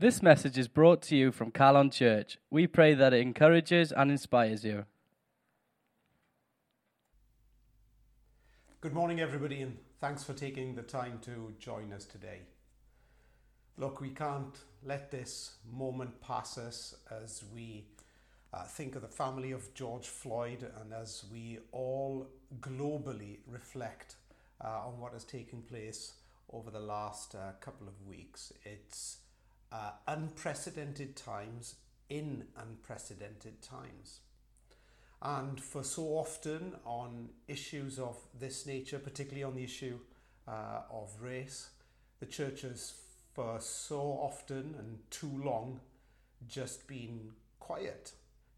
This message is brought to you from Calon Church. We pray that it encourages and inspires you. Good morning, everybody, and thanks for taking the time to join us today. Look, we can't let this moment pass us as we uh, think of the family of George Floyd and as we all globally reflect uh, on what has taken place over the last uh, couple of weeks. It's uh, unprecedented times in unprecedented times. And for so often on issues of this nature, particularly on the issue uh, of race, the church has for so often and too long just been quiet,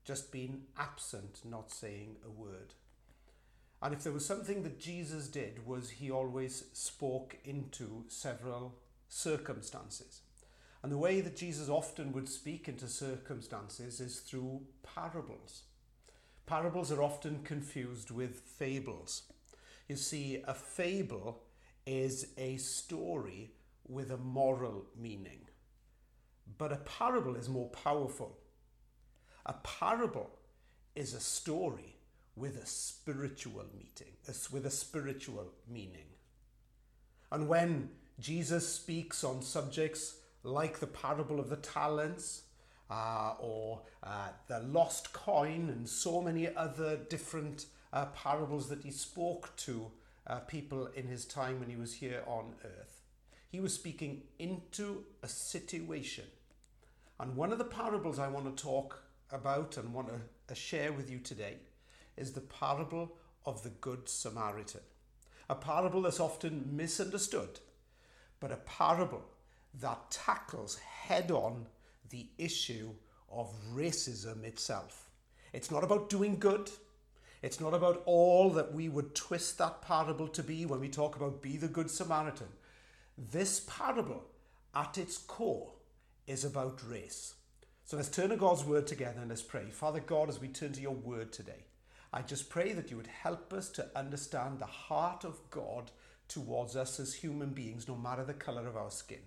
just been absent, not saying a word. And if there was something that Jesus did was he always spoke into several circumstances. And the way that Jesus often would speak into circumstances is through parables. Parables are often confused with fables. You see, a fable is a story with a moral meaning. But a parable is more powerful. A parable is a story with a spiritual meaning, with a spiritual meaning. And when Jesus speaks on subjects like the parable of the talents uh, or uh, the lost coin and so many other different uh, parables that he spoke to uh, people in his time when he was here on earth. He was speaking into a situation. And one of the parables I want to talk about and want to uh, share with you today is the parable of the Good Samaritan. A parable that's often misunderstood, but a parable that tackles head on the issue of racism itself. It's not about doing good. It's not about all that we would twist that parable to be when we talk about be the good Samaritan. This parable, at its core, is about race. So let's turn to God's word together and let's pray. Father God, as we turn to your word today, I just pray that you would help us to understand the heart of God towards us as human beings, no matter the colour of our skin.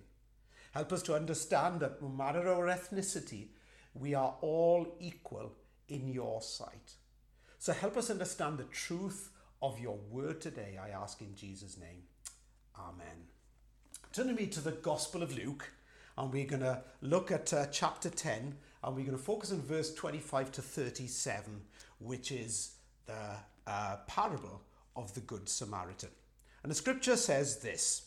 Help us to understand that no matter our ethnicity, we are all equal in your sight. So help us understand the truth of your word today, I ask in Jesus' name. Amen. Turn to me to the Gospel of Luke, and we're going to look at uh, chapter 10, and we're going to focus on verse 25 to 37, which is the uh, parable of the Good Samaritan. And the scripture says this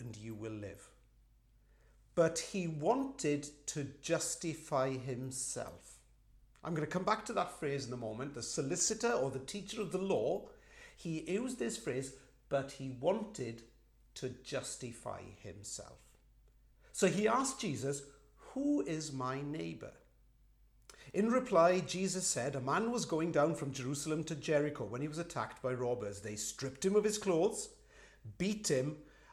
and you will live. But he wanted to justify himself. I'm going to come back to that phrase in a moment. The solicitor or the teacher of the law, he used this phrase, but he wanted to justify himself. So he asked Jesus, Who is my neighbor? In reply, Jesus said, A man was going down from Jerusalem to Jericho when he was attacked by robbers. They stripped him of his clothes, beat him,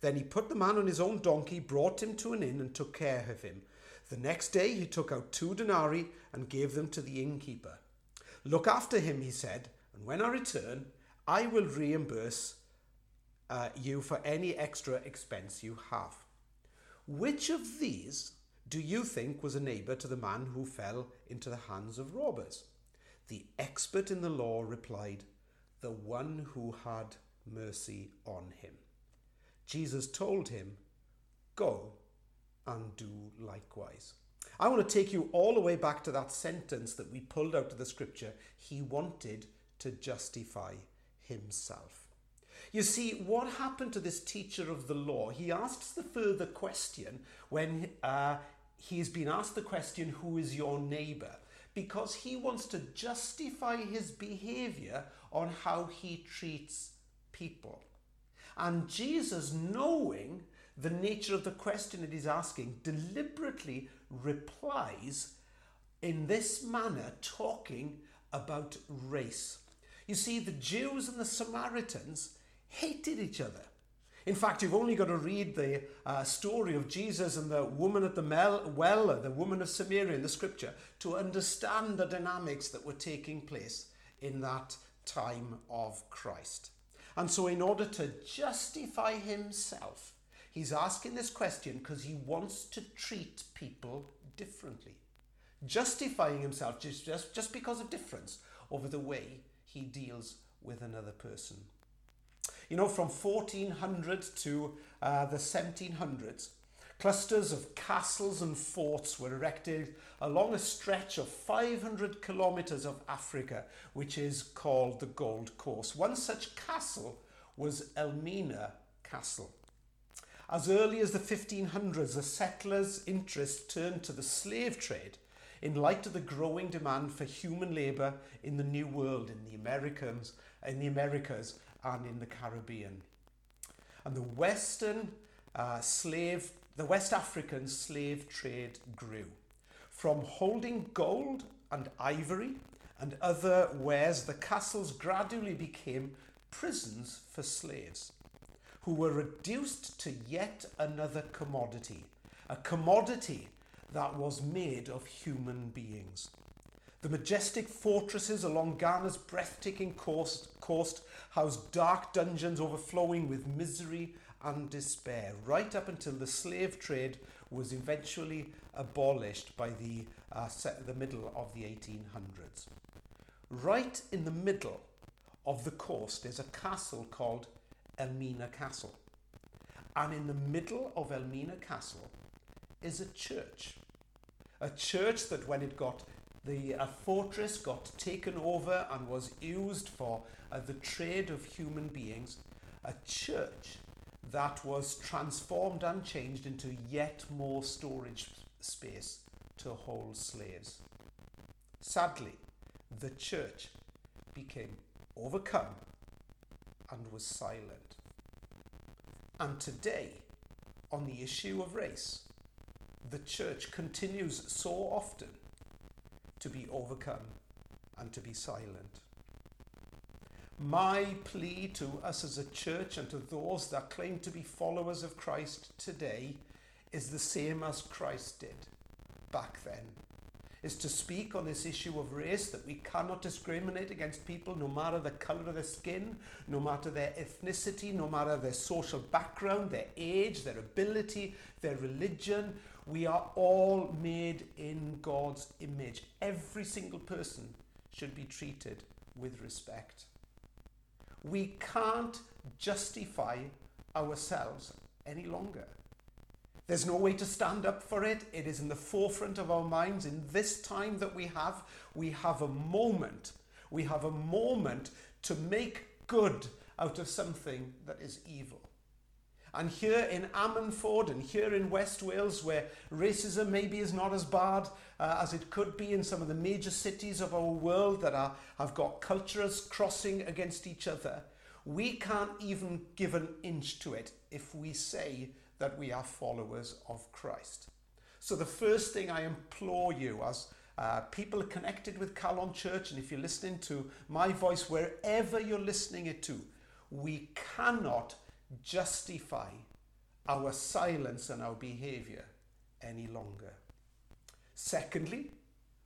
Then he put the man on his own donkey, brought him to an inn, and took care of him. The next day he took out two denarii and gave them to the innkeeper. Look after him, he said, and when I return, I will reimburse uh, you for any extra expense you have. Which of these do you think was a neighbour to the man who fell into the hands of robbers? The expert in the law replied, The one who had mercy on him. Jesus told him, Go and do likewise. I want to take you all the way back to that sentence that we pulled out of the scripture. He wanted to justify himself. You see, what happened to this teacher of the law? He asks the further question when uh, he's been asked the question, Who is your neighbor? Because he wants to justify his behavior on how he treats people. And Jesus, knowing the nature of the question that he's asking, deliberately replies in this manner, talking about race. You see, the Jews and the Samaritans hated each other. In fact, you've only got to read the uh, story of Jesus and the woman at the well, the woman of Samaria in the scripture, to understand the dynamics that were taking place in that time of Christ. And so, in order to justify himself, he's asking this question because he wants to treat people differently. Justifying himself just, just, just because of difference over the way he deals with another person. You know, from 1400 to uh, the 1700s, clusters of castles and forts were erected along a stretch of 500 kilometers of Africa, which is called the Gold Coast. One such castle was Elmina Castle. As early as the 1500s, the settlers' interest turned to the slave trade in light of the growing demand for human labour in the New World, in the Americans, in the Americas, and in the Caribbean. And the Western uh, slave, the West African slave trade grew from holding gold and ivory and other wares. The castles gradually became prisons for slaves who were reduced to yet another commodity, a commodity that was made of human beings. The majestic fortresses along Ghana's breathtaking coast, coast housed dark dungeons overflowing with misery and despair, right up until the slave trade was eventually abolished by the, uh, the middle of the 1800s. Right in the middle of the coast is a castle called Elmina Castle. And in the middle of Elmina Castle is a church. A church that, when it got the uh, fortress got taken over and was used for uh, the trade of human beings, a church that was transformed and changed into yet more storage space to hold slaves. Sadly, the church became overcome and was silent. And today, on the issue of race, the church continues so often to be overcome and to be silent. My plea to us as a church and to those that claim to be followers of Christ today is the same as Christ did back then. Is to speak on this issue of race that we cannot discriminate against people no matter the colour of their skin, no matter their ethnicity, no matter their social background, their age, their ability, their religion. We are all made in God's image. Every single person should be treated with respect. We can't justify ourselves any longer. There's no way to stand up for it. It is in the forefront of our minds. In this time that we have, we have a moment. We have a moment to make good out of something that is evil. And here in Ammanford and here in West Wales, where racism maybe is not as bad uh, as it could be in some of the major cities of our world that are, have got cultures crossing against each other, we can't even give an inch to it if we say that we are followers of Christ. So, the first thing I implore you as uh, people connected with Calon Church, and if you're listening to my voice wherever you're listening it to, we cannot justify our silence and our behavior any longer. Secondly,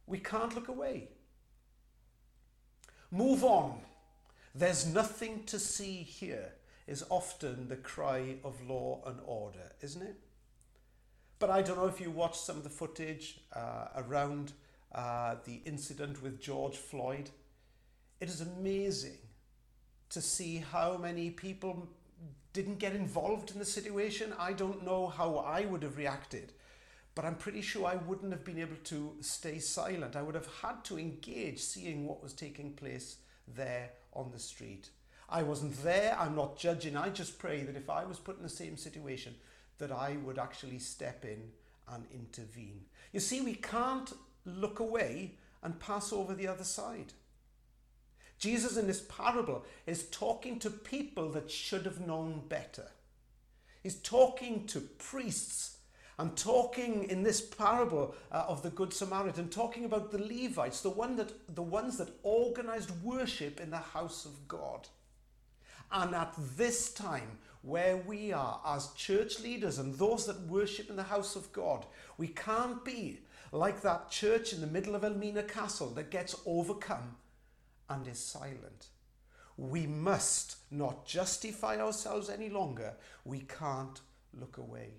we can't look away. Move on. There's nothing to see here, is often the cry of law and order, isn't it? But I don't know if you watched some of the footage uh, around uh, the incident with George Floyd. It is amazing to see how many people didn't get involved in the situation. I don't know how I would have reacted. But I'm pretty sure I wouldn't have been able to stay silent. I would have had to engage seeing what was taking place there on the street. I wasn't there, I'm not judging. I just pray that if I was put in the same situation, that I would actually step in and intervene. You see, we can't look away and pass over the other side. Jesus in this parable is talking to people that should have known better. He's talking to priests and talking in this parable uh, of the Good Samaritan, talking about the Levites, the, one that, the ones that organized worship in the house of God. And at this time, where we are as church leaders and those that worship in the house of God, we can't be like that church in the middle of Elmina Castle that gets overcome and is silent. We must not justify ourselves any longer. We can't look away.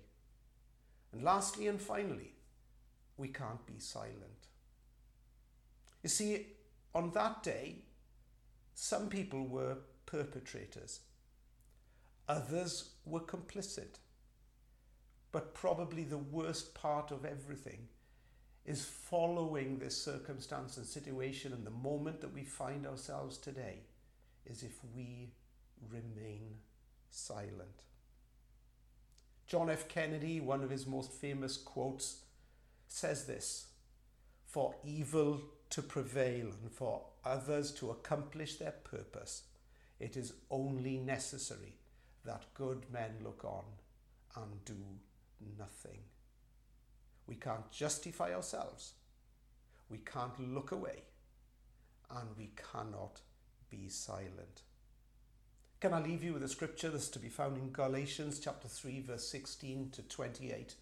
And lastly and finally, we can't be silent. You see, on that day, some people were perpetrators, others were complicit. But probably the worst part of everything is following this circumstance and situation and the moment that we find ourselves today is if we remain silent. John F. Kennedy, one of his most famous quotes, says this For evil to prevail and for others to accomplish their purpose, it is only necessary that good men look on and do nothing. We can't justify ourselves. We can't look away. And we cannot be silent. Can I leave you with a scripture that's to be found in Galatians chapter 3 verse 16 to 28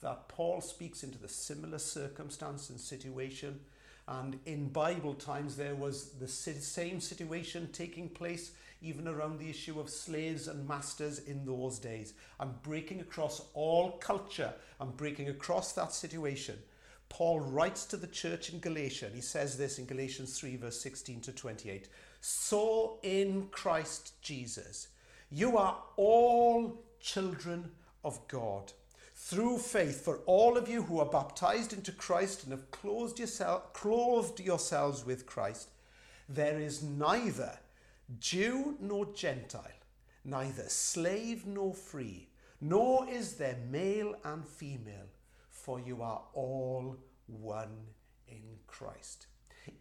that Paul speaks into the similar circumstance and situation And in Bible times, there was the same situation taking place even around the issue of slaves and masters in those days. I'm breaking across all culture, I'm breaking across that situation. Paul writes to the church in Galatia, and he says this in Galatians 3, verse 16 to 28. So in Christ Jesus, you are all children of God. Through faith, for all of you who are baptized into Christ and have clothed, yourself, clothed yourselves with Christ, there is neither Jew nor Gentile, neither slave nor free, nor is there male and female, for you are all one in Christ.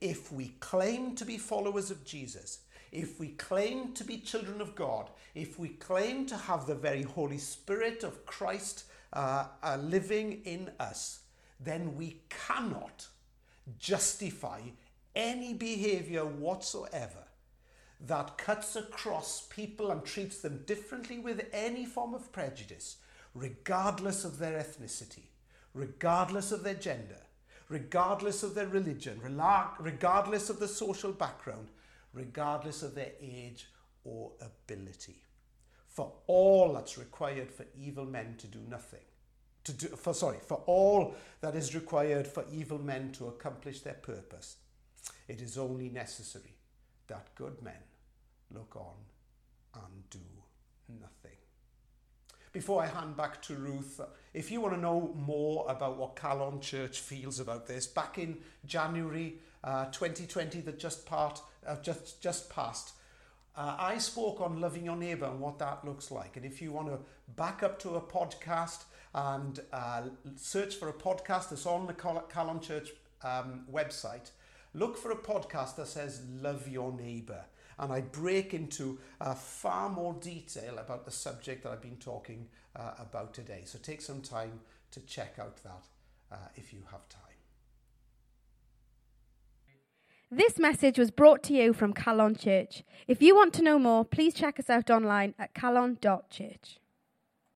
If we claim to be followers of Jesus, if we claim to be children of God, if we claim to have the very Holy Spirit of Christ uh, living in us, then we cannot justify any behavior whatsoever that cuts across people and treats them differently with any form of prejudice, regardless of their ethnicity, regardless of their gender, regardless of their religion, regardless of the social background, regardless of their age or ability. For all that's required for evil men to do nothing. To do, for sorry, for all that is required for evil men to accomplish their purpose, it is only necessary that good men look on and do nothing. Before I hand back to Ruth, if you want to know more about what Calon Church feels about this, back in January uh, 2020 that just, part, uh, just, just passed, uh, I spoke on loving your neighbour and what that looks like. And if you want to back up to a podcast and uh, search for a podcast that's on the Calon Church um, website, look for a podcast that says Love Your Neighbour. And I break into uh, far more detail about the subject that I've been talking uh, about today. So take some time to check out that uh, if you have time. This message was brought to you from Calon Church. If you want to know more, please check us out online at calon.church.